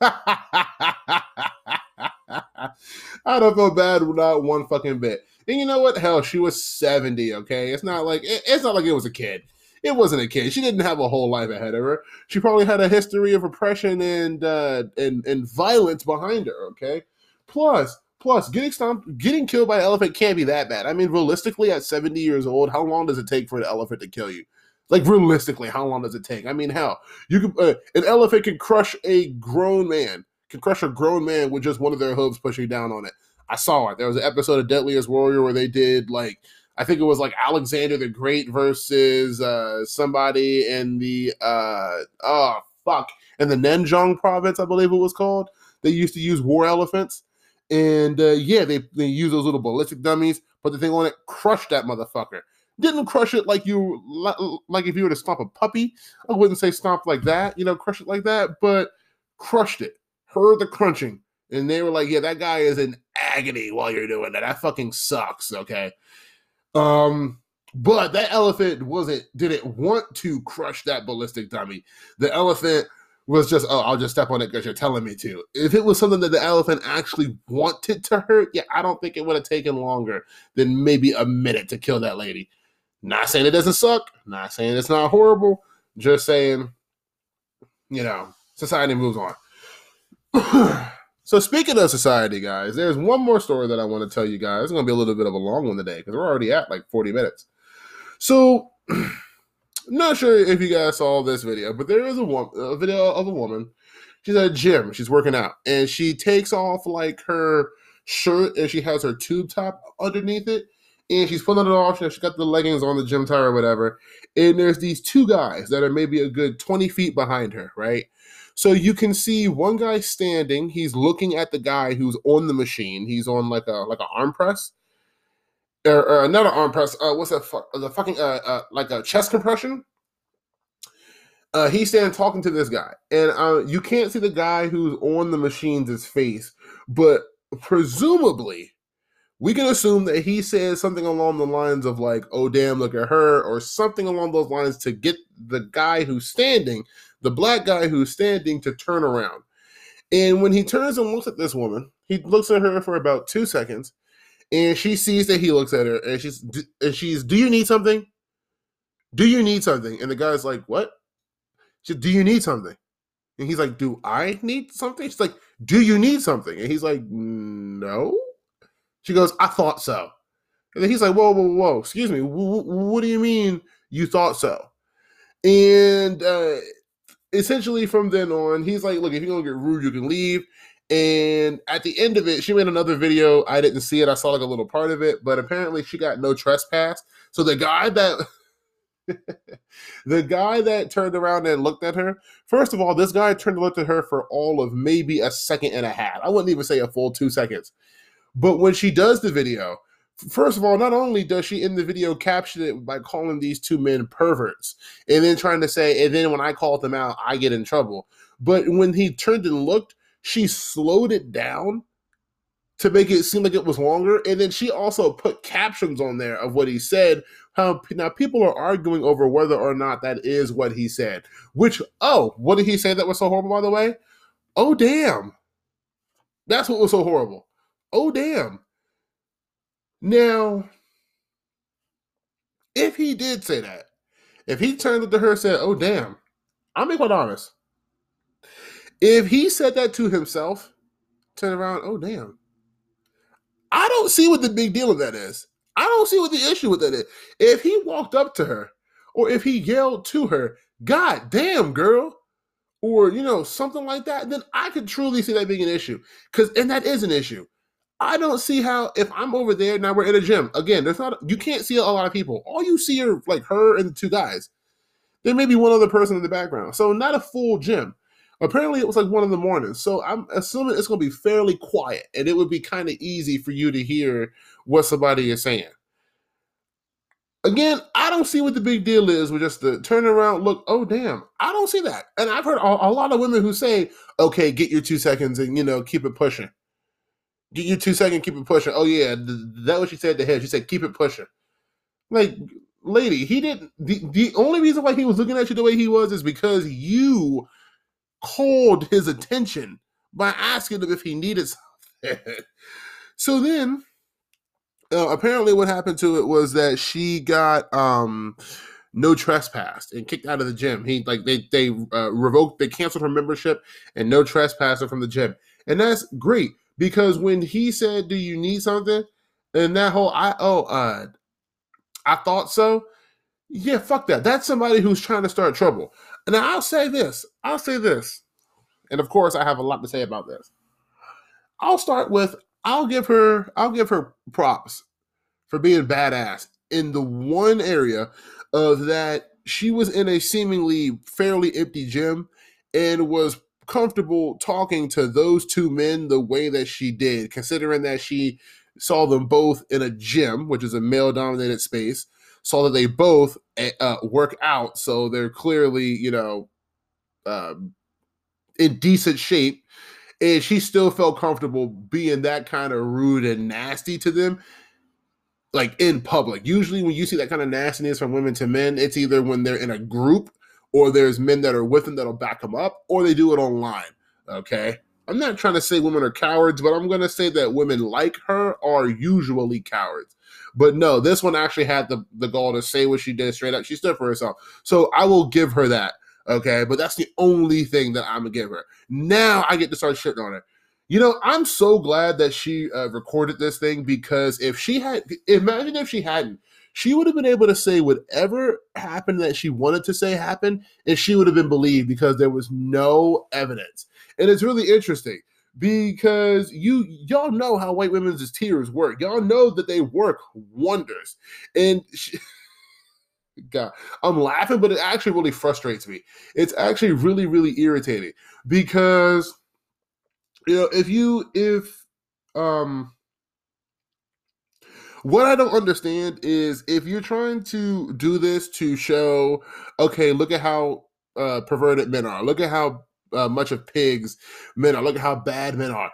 I don't feel bad not one fucking bit. And you know what? Hell, she was 70, okay? It's not like it, it's not like it was a kid. It wasn't a kid. She didn't have a whole life ahead of her. She probably had a history of oppression and uh and, and violence behind her, okay? Plus, plus getting stomped getting killed by an elephant can't be that bad. I mean, realistically, at 70 years old, how long does it take for an elephant to kill you? Like realistically, how long does it take? I mean, hell, you can uh, an elephant can crush a grown man, can crush a grown man with just one of their hooves pushing down on it. I saw it. There was an episode of Deadliest Warrior where they did like I think it was like Alexander the Great versus uh, somebody in the uh, oh fuck in the Nanjing province, I believe it was called. They used to use war elephants, and uh, yeah, they they use those little ballistic dummies, put the thing on it, crush that motherfucker. Didn't crush it like you like if you were to stomp a puppy. I wouldn't say stomp like that, you know, crush it like that, but crushed it. Heard the crunching, and they were like, "Yeah, that guy is in agony while you're doing that. That fucking sucks." Okay. Um, but that elephant wasn't didn't want to crush that ballistic dummy. The elephant was just, oh, I'll just step on it because you're telling me to. If it was something that the elephant actually wanted to hurt, yeah, I don't think it would have taken longer than maybe a minute to kill that lady. Not saying it doesn't suck, not saying it's not horrible, just saying, you know, society moves on. So speaking of society, guys, there's one more story that I want to tell you guys. It's going to be a little bit of a long one today because we're already at like 40 minutes. So, not sure if you guys saw this video, but there is a, wo- a video of a woman. She's at a gym. She's working out, and she takes off like her shirt, and she has her tube top underneath it, and she's pulling it off. She's got the leggings on, the gym tire or whatever. And there's these two guys that are maybe a good 20 feet behind her, right? So you can see one guy standing. He's looking at the guy who's on the machine. He's on like a like an arm press, or, or not an arm press. Uh, what's that? Fu- the fucking uh, uh, like a chest compression. Uh, he's standing talking to this guy, and uh, you can't see the guy who's on the machine's face, but presumably we can assume that he says something along the lines of like, "Oh damn, look at her," or something along those lines to get the guy who's standing the black guy who's standing to turn around. And when he turns and looks at this woman, he looks at her for about two seconds, and she sees that he looks at her, and she's and she's, "Do you need something? Do you need something?" And the guy's like, "What?" "Do you need something?" And he's like, "Do I need something?" She's like, "Do you need something?" And he's like, "No." She goes, "I thought so." And then he's like, "Whoa, whoa, whoa! Excuse me. W- what do you mean you thought so?" And uh, essentially from then on, he's like, look, if you're gonna get rude, you can leave. And at the end of it, she made another video. I didn't see it. I saw like a little part of it, but apparently she got no trespass. So the guy that the guy that turned around and looked at her, first of all, this guy turned and looked at her for all of maybe a second and a half. I wouldn't even say a full two seconds. But when she does the video, First of all, not only does she in the video caption it by calling these two men perverts and then trying to say, and then when I called them out, I get in trouble. But when he turned and looked, she slowed it down to make it seem like it was longer. And then she also put captions on there of what he said. How now people are arguing over whether or not that is what he said. Which, oh, what did he say that was so horrible, by the way? Oh, damn. That's what was so horrible. Oh, damn. Now, if he did say that, if he turned to her and said, "Oh damn," I'll be quite honest. If he said that to himself, turn around, "Oh damn," I don't see what the big deal of that is. I don't see what the issue with that is. If he walked up to her, or if he yelled to her, "God damn, girl," or you know something like that, then I could truly see that being an issue. Because and that is an issue. I don't see how if I'm over there now we're in a gym again. There's not you can't see a lot of people. All you see are like her and two guys. There may be one other person in the background, so not a full gym. Apparently, it was like one in the morning, so I'm assuming it's going to be fairly quiet, and it would be kind of easy for you to hear what somebody is saying. Again, I don't see what the big deal is with just the turn around look. Oh, damn, I don't see that. And I've heard a, a lot of women who say, "Okay, get your two seconds and you know keep it pushing." Get your two seconds, keep it pushing. Oh yeah, that what she said to him. She said, "Keep it pushing." Like, lady, he didn't. The, the only reason why he was looking at you the way he was is because you called his attention by asking him if he needed something. so then, uh, apparently, what happened to it was that she got um no trespass and kicked out of the gym. He like they they uh, revoked, they canceled her membership and no trespasser from the gym, and that's great because when he said, "Do you need something?" and that whole I oh uh I thought so. Yeah, fuck that. That's somebody who's trying to start trouble. And I'll say this. I'll say this. And of course, I have a lot to say about this. I'll start with I'll give her I'll give her props for being badass in the one area of that she was in a seemingly fairly empty gym and was comfortable talking to those two men the way that she did, considering that she saw them both in a gym, which is a male dominated space, saw that they both eh, uh, work out. So they're clearly, you know, um, in decent shape. And she still felt comfortable being that kind of rude and nasty to them, like in public. Usually, when you see that kind of nastiness from women to men, it's either when they're in a group or there's men that are with them that'll back them up, or they do it online. Okay. I'm not trying to say women are cowards, but I'm going to say that women like her are usually cowards. But no, this one actually had the, the gall to say what she did straight up. She stood for herself. So I will give her that. Okay. But that's the only thing that I'm going to give her. Now I get to start shitting on her. You know, I'm so glad that she uh, recorded this thing because if she had, imagine if she hadn't, she would have been able to say whatever happened that she wanted to say happened, and she would have been believed because there was no evidence. And it's really interesting because you y'all know how white women's tears work. Y'all know that they work wonders. And she, God, I'm laughing, but it actually really frustrates me. It's actually really, really irritating because you know if you if um what I don't understand is if you're trying to do this to show, okay, look at how uh, perverted men are, look at how uh, much of pigs men are, look at how bad men are.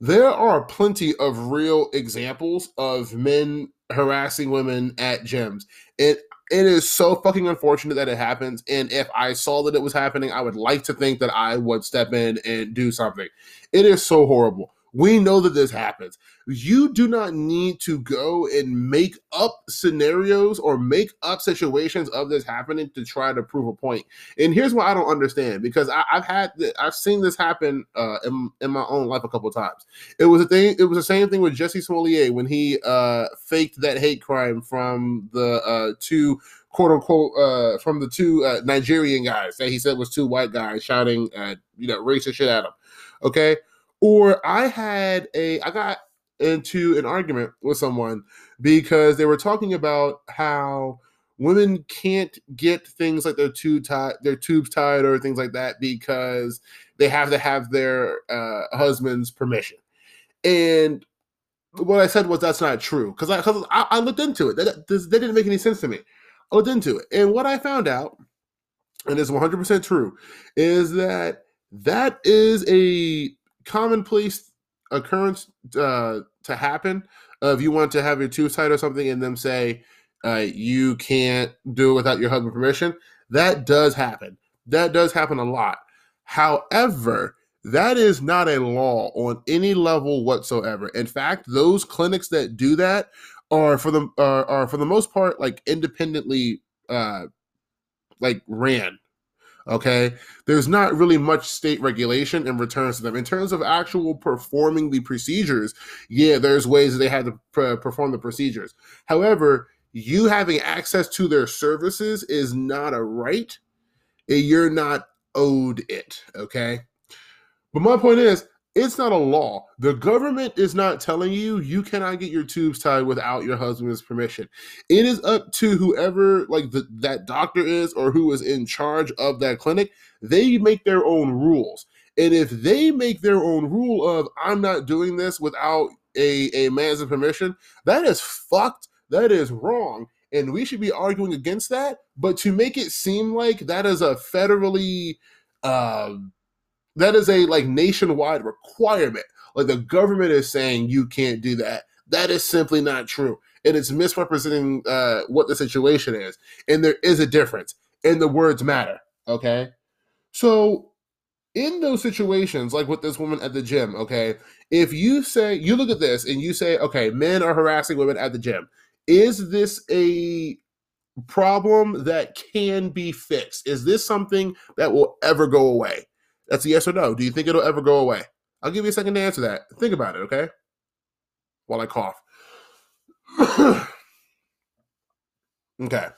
There are plenty of real examples of men harassing women at gyms. It it is so fucking unfortunate that it happens. And if I saw that it was happening, I would like to think that I would step in and do something. It is so horrible. We know that this happens. You do not need to go and make up scenarios or make up situations of this happening to try to prove a point. And here's what I don't understand because I, have had I've seen this happen uh, in, in my own life a couple times. It was a thing. It was the same thing with Jussie Smollett when he uh, faked that hate crime from the uh, two quote unquote uh, from the two uh, Nigerian guys that he said was two white guys shouting uh, you know racist shit at him. Okay or I had a I got into an argument with someone because they were talking about how women can't get things like their tube tied, their tubes tied, or things like that because they have to have their uh, husband's permission. And what I said was that's not true because I, cause I, I looked into it. That, that didn't make any sense to me. I looked into it, and what I found out, and it's 100% true, is that that is a commonplace occurrence uh, to happen uh, if you want to have your tubes tied or something and them say uh, you can't do it without your husband's permission that does happen. That does happen a lot. However that is not a law on any level whatsoever. In fact those clinics that do that are for the are, are for the most part like independently uh like ran Okay. There's not really much state regulation in returns to them. In terms of actual performing the procedures, yeah, there's ways that they have to perform the procedures. However, you having access to their services is not a right. You're not owed it. Okay. But my point is, It's not a law. The government is not telling you you cannot get your tubes tied without your husband's permission. It is up to whoever, like the, that doctor is, or who is in charge of that clinic. They make their own rules. And if they make their own rule of, I'm not doing this without a, a man's permission, that is fucked. That is wrong. And we should be arguing against that. But to make it seem like that is a federally, uh, that is a like nationwide requirement. Like the government is saying you can't do that. That is simply not true. And it's misrepresenting uh, what the situation is. And there is a difference. And the words matter. Okay. So in those situations, like with this woman at the gym, okay, if you say, you look at this and you say, okay, men are harassing women at the gym, is this a problem that can be fixed? Is this something that will ever go away? That's a yes or no. Do you think it'll ever go away? I'll give you a second to answer that. Think about it, okay? While I cough. okay.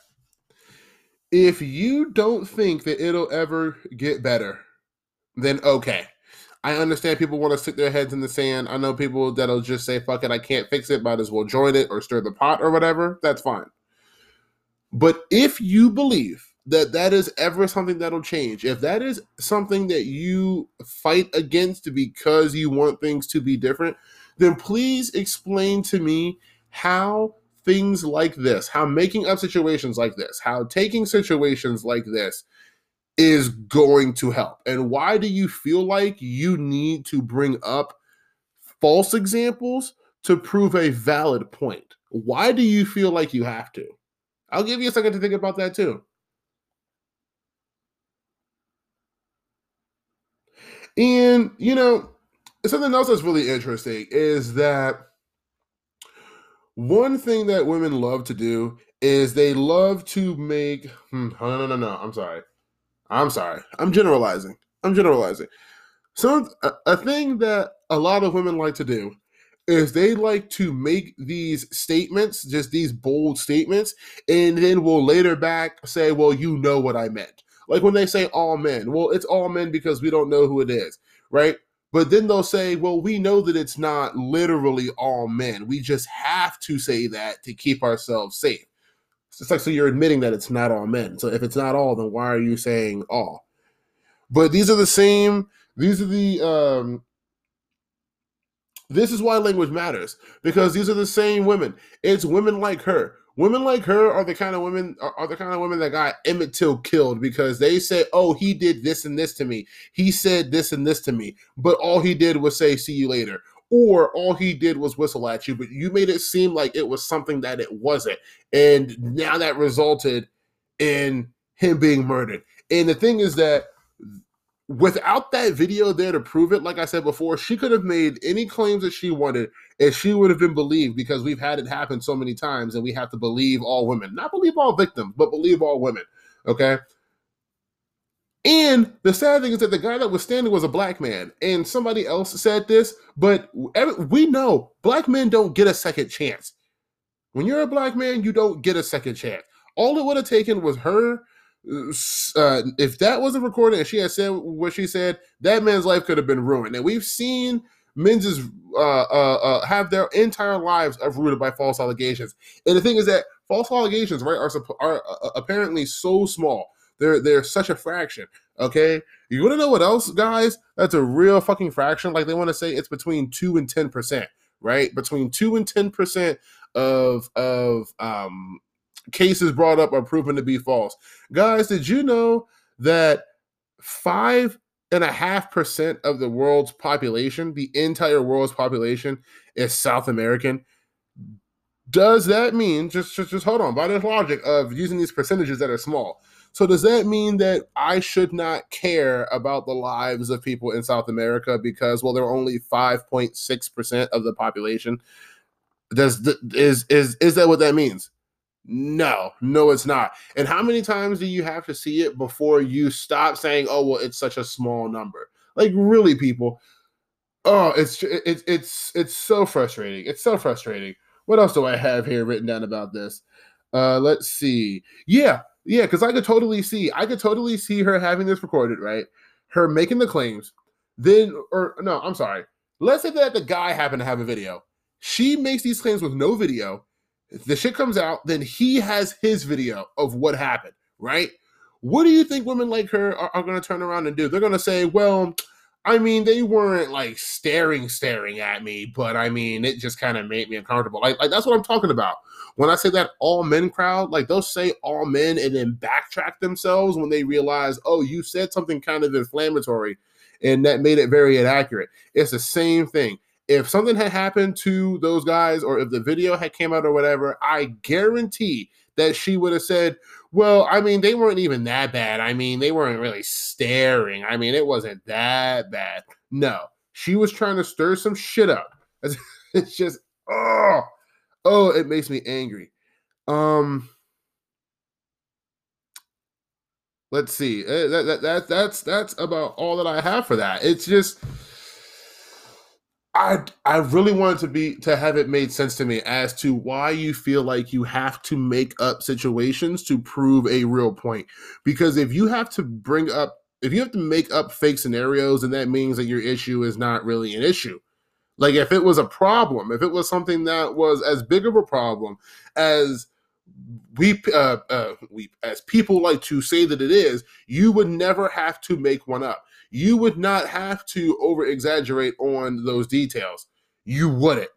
If you don't think that it'll ever get better, then okay. I understand people want to stick their heads in the sand. I know people that'll just say, fuck it, I can't fix it, might as well join it or stir the pot or whatever. That's fine. But if you believe that that is ever something that'll change. If that is something that you fight against because you want things to be different, then please explain to me how things like this, how making up situations like this, how taking situations like this is going to help. And why do you feel like you need to bring up false examples to prove a valid point? Why do you feel like you have to? I'll give you a second to think about that too. And, you know, something else that's really interesting is that one thing that women love to do is they love to make. Hmm, no, no, no, no. I'm sorry. I'm sorry. I'm generalizing. I'm generalizing. So, a, a thing that a lot of women like to do is they like to make these statements, just these bold statements, and then will later back say, well, you know what I meant. Like when they say all men, well, it's all men because we don't know who it is, right? But then they'll say, well, we know that it's not literally all men. We just have to say that to keep ourselves safe. It's like, so you're admitting that it's not all men. So if it's not all, then why are you saying all? But these are the same, these are the, um, this is why language matters because these are the same women. It's women like her Women like her are the kind of women are, are, the kind of women that got Emmett Till killed because they say, "Oh, he did this and this to me. He said this and this to me." But all he did was say, "See you later." Or all he did was whistle at you, but you made it seem like it was something that it wasn't. And now that resulted in him being murdered. And the thing is that without that video there to prove it, like I said before, she could have made any claims that she wanted and she would have been believed because we've had it happen so many times and we have to believe all women. Not believe all victims, but believe all women. Okay. And the sad thing is that the guy that was standing was a black man, and somebody else said this, but we know black men don't get a second chance. When you're a black man, you don't get a second chance. All it would have taken was her uh, if that wasn't recorded and she had said what she said, that man's life could have been ruined. And we've seen men's uh, uh, uh, have their entire lives uprooted by false allegations. And the thing is that false allegations, right, are, are uh, apparently so small. They're they're such a fraction. Okay, you want to know what else, guys? That's a real fucking fraction. Like they want to say it's between two and ten percent, right? Between two and ten percent of of um cases brought up are proven to be false. Guys, did you know that five and a half percent of the world's population, the entire world's population, is South American? Does that mean just just, just hold on by this logic of using these percentages that are small? So does that mean that I should not care about the lives of people in South America because well they're only 5.6% of the population? Does the, is is is that what that means? No, no, it's not. And how many times do you have to see it before you stop saying, "Oh, well, it's such a small number"? Like, really, people. Oh, it's it's it's it's so frustrating. It's so frustrating. What else do I have here written down about this? Uh, let's see. Yeah, yeah, because I could totally see, I could totally see her having this recorded, right? Her making the claims, then or no, I'm sorry. Let's say that the guy happened to have a video. She makes these claims with no video. The shit comes out, then he has his video of what happened, right? What do you think women like her are, are going to turn around and do? They're going to say, well, I mean, they weren't like staring, staring at me, but I mean, it just kind of made me uncomfortable. Like, like that's what I'm talking about. When I say that all men crowd, like they'll say all men and then backtrack themselves when they realize, oh, you said something kind of inflammatory and that made it very inaccurate. It's the same thing. If something had happened to those guys or if the video had came out or whatever, I guarantee that she would have said, well, I mean, they weren't even that bad. I mean, they weren't really staring. I mean, it wasn't that bad. No, she was trying to stir some shit up. It's just, oh, oh, it makes me angry. Um, let's see. Eh, that, that, that that's that's about all that I have for that. It's just I I really wanted to be to have it made sense to me as to why you feel like you have to make up situations to prove a real point. Because if you have to bring up if you have to make up fake scenarios, then that means that your issue is not really an issue. Like if it was a problem, if it was something that was as big of a problem as we uh, uh, we as people like to say that it is, you would never have to make one up you would not have to over exaggerate on those details. You wouldn't.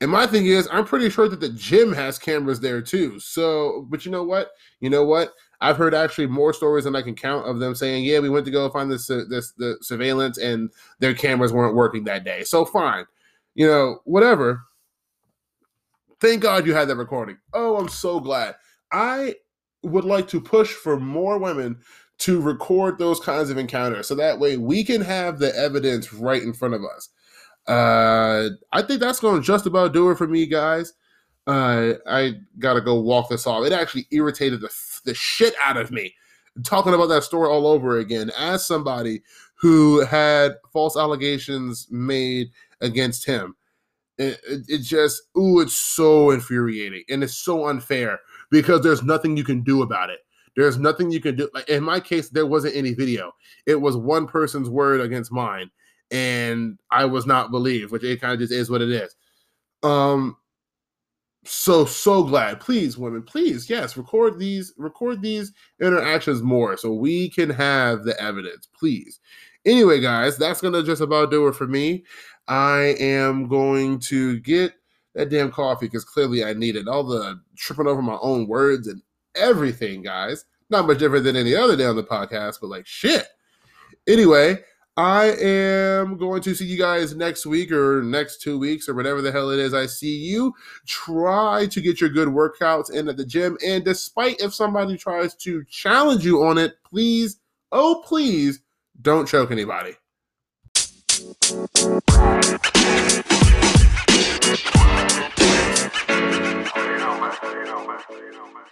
And my thing is, I'm pretty sure that the gym has cameras there too. So, but you know what? You know what? I've heard actually more stories than I can count of them saying, "Yeah, we went to go find this this the surveillance, and their cameras weren't working that day." So fine, you know, whatever. Thank God you had that recording. Oh, I'm so glad. I would like to push for more women to record those kinds of encounters so that way we can have the evidence right in front of us. Uh, I think that's going to just about do it for me, guys. Uh, I gotta go walk this off. It actually irritated the, the shit out of me talking about that story all over again as somebody who had false allegations made against him. It, it, it, just, ooh, it's so infuriating and it's so unfair because there's nothing you can do about it. There's nothing you can do. Like in my case, there wasn't any video. It was one person's word against mine, and I was not believed, which it kind of just is what it is. Um, so so glad. Please, women, please, yes, record these, record these interactions more so we can have the evidence, please. Anyway, guys, that's gonna just about do it for me. I am going to get that damn coffee because clearly I need it. All the tripping over my own words and everything, guys. Not much different than any other day on the podcast, but like shit. Anyway, I am going to see you guys next week or next two weeks or whatever the hell it is I see you. Try to get your good workouts in at the gym. And despite if somebody tries to challenge you on it, please, oh, please don't choke anybody. You know, man. You know, man. You know, man.